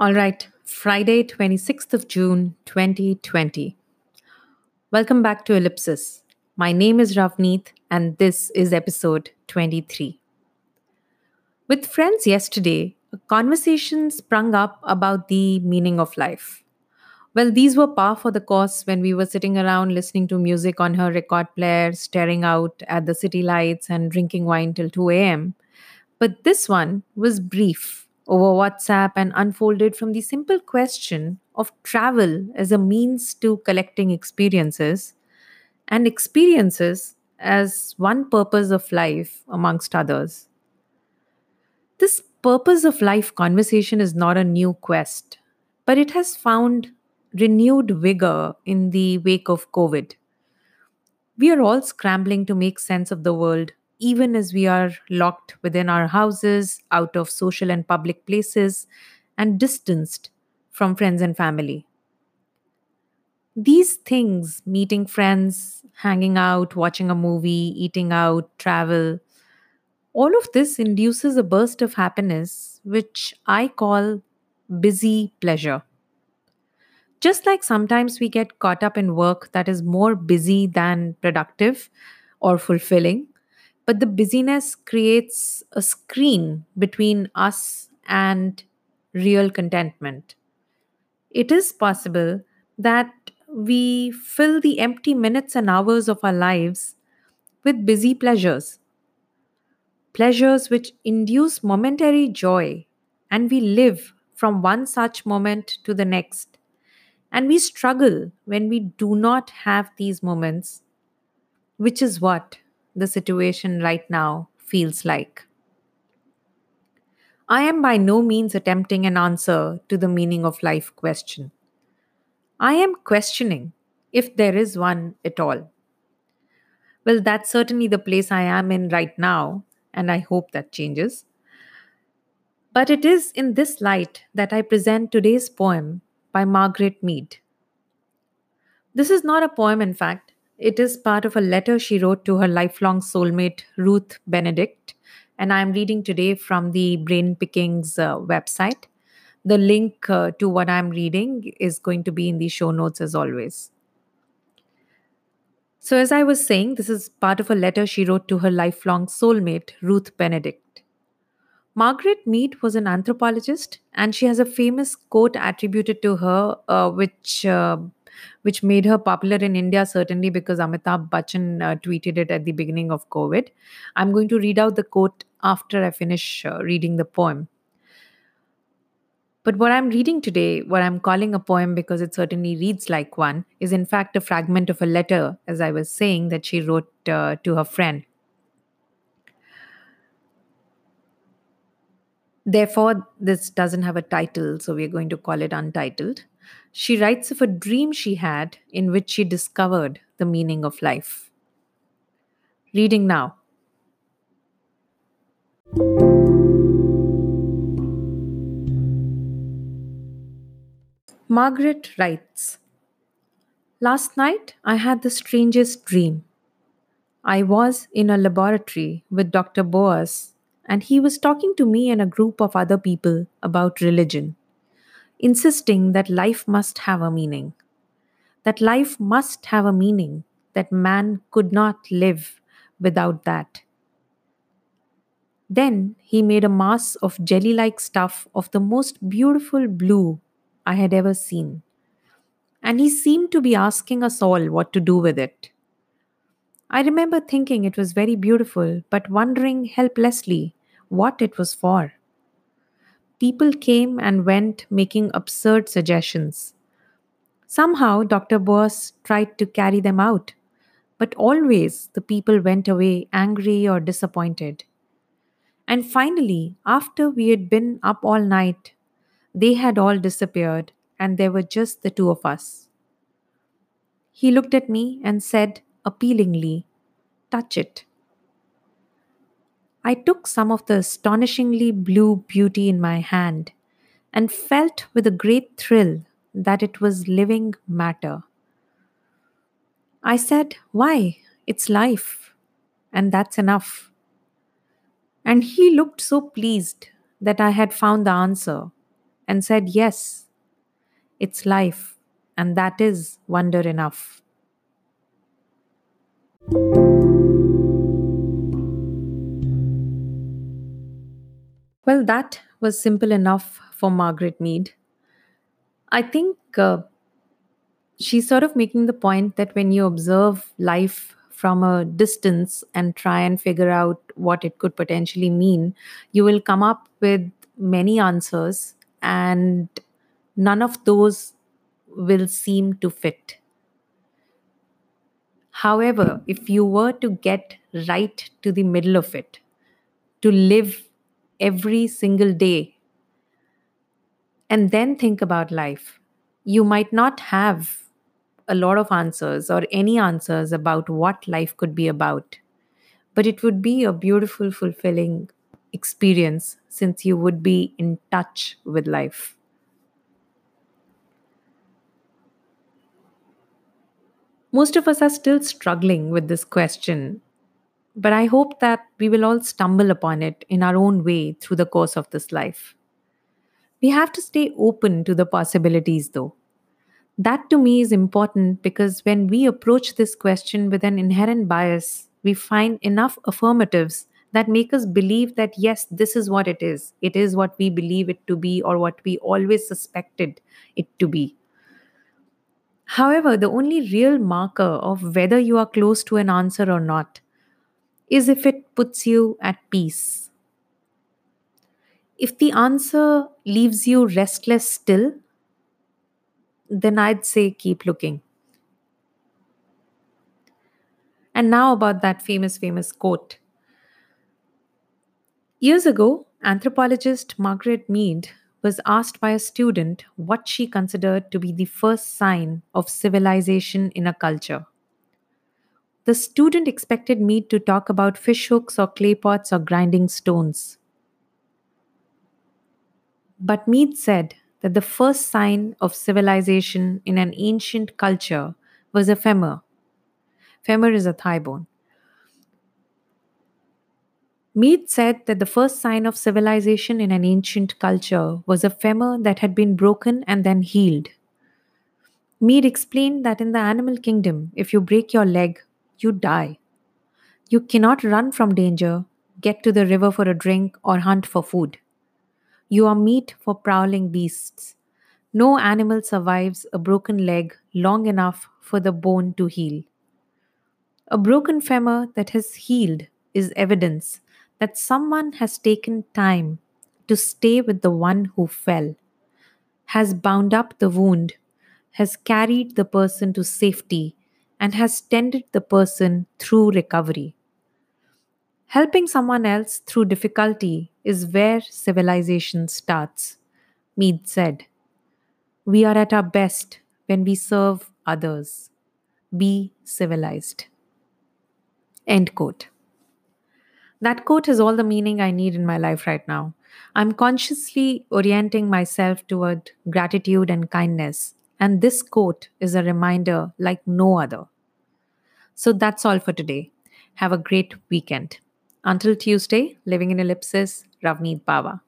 All right, Friday, 26th of June, 2020. Welcome back to Ellipsis. My name is Ravneet, and this is episode 23. With friends yesterday, a conversation sprung up about the meaning of life. Well, these were par for the course when we were sitting around listening to music on her record player, staring out at the city lights, and drinking wine till 2 a.m. But this one was brief over WhatsApp and unfolded from the simple question of travel as a means to collecting experiences and experiences as one purpose of life amongst others. This purpose of life conversation is not a new quest, but it has found renewed vigor in the wake of COVID. We are all scrambling to make sense of the world, even as we are locked within our houses, out of social and public places, and distanced from friends and family. These things, meeting friends, hanging out, watching a movie, eating out, travel, all of this induces a burst of happiness, which I call busy pleasure. Just like sometimes we get caught up in work that is more busy than productive or fulfilling, but the busyness creates a screen between us and real contentment. It is possible that we fill the empty minutes and hours of our lives with busy pleasures. Pleasures which induce momentary joy, and we live from one such moment to the next and we struggle when we do not have these moments, which is what the situation right now feels like. I am by no means attempting an answer to the meaning of life question. I am questioning if there is one at all. Well, that's certainly the place I am in right now, and I hope that changes. But it is in this light that I present today's poem by Margaret Mead. This is not a poem, in fact. It is part of a letter she wrote to her lifelong soulmate, Ruth Benedict. And I'm reading today from the Brain Pickings uh, website. The link uh, to what I'm reading is going to be in the show notes as always. So, as I was saying, this is part of a letter she wrote to her lifelong soulmate, Ruth Benedict. Margaret Mead was an anthropologist, and she has a famous quote attributed to her, uh, which uh, which made her popular in India, certainly because Amitabh Bachchan uh, tweeted it at the beginning of COVID. I'm going to read out the quote after I finish uh, reading the poem. But what I'm reading today, what I'm calling a poem because it certainly reads like one, is in fact a fragment of a letter, as I was saying, that she wrote uh, to her friend. Therefore, this doesn't have a title, so we're going to call it untitled. She writes of a dream she had in which she discovered the meaning of life. Reading now. Margaret writes Last night I had the strangest dream. I was in a laboratory with Dr. Boas and he was talking to me and a group of other people about religion, insisting that life must have a meaning, that life must have a meaning, that man could not live without that. Then he made a mass of jelly like stuff of the most beautiful blue I had ever seen. And he seemed to be asking us all what to do with it. I remember thinking it was very beautiful, but wondering helplessly what it was for. People came and went, making absurd suggestions. Somehow, Dr. Boas tried to carry them out, but always the people went away angry or disappointed. And finally, after we had been up all night, they had all disappeared, and there were just the two of us. He looked at me and said appealingly, Touch it. I took some of the astonishingly blue beauty in my hand and felt with a great thrill that it was living matter. I said, Why? It's life, and that's enough. And he looked so pleased that I had found the answer, and said, Yes, it's life, and that is wonder enough. Well, that was simple enough for Margaret Mead. I think uh, she's sort of making the point that when you observe life from a distance and try and figure out what it could potentially mean, you will come up with many answers, and none of those will seem to fit. However, if you were to get right to the middle of it, to live every single day, and then think about life, you might not have a lot of answers or any answers about what life could be about. But it would be a beautiful, fulfilling experience since you would be in touch with life. Most of us are still struggling with this question, but I hope that we will all stumble upon it in our own way through the course of this life. We have to stay open to the possibilities, though. That to me is important because when we approach this question with an inherent bias, we find enough affirmatives that make us believe that yes, this is what it is. It is what we believe it to be or what we always suspected it to be. However, the only real marker of whether you are close to an answer or not is if it puts you at peace. If the answer leaves you restless still, then I'd say keep looking. And now about that famous, famous quote. Years ago, anthropologist Margaret Mead was asked by a student what she considered to be the first sign of civilization in a culture. The student expected Mead to talk about fish hooks or clay pots or grinding stones. But Mead said that the first sign of civilization in an ancient culture was a femur. Femur is a thigh bone. Mead said that the first sign of civilization in an ancient culture was a femur that had been broken and then healed. Mead explained that in the animal kingdom, if you break your leg, you die. You cannot run from danger, get to the river for a drink, or hunt for food. You are meat for prowling beasts. No animal survives a broken leg long enough for the bone to heal. A broken femur that has healed is evidence that someone has taken time to stay with the one who fell, has bound up the wound, has carried the person to safety, and has tended the person through recovery. Helping someone else through difficulty is where civilization starts, Mead said. We are at our best when we serve others. Be civilized. End quote. That quote has all the meaning I need in my life right now. I'm consciously orienting myself toward gratitude and kindness, and this quote is a reminder like no other. So that's all for today. Have a great weekend. Until Tuesday, living in ellipsis, Ravneet Bawa.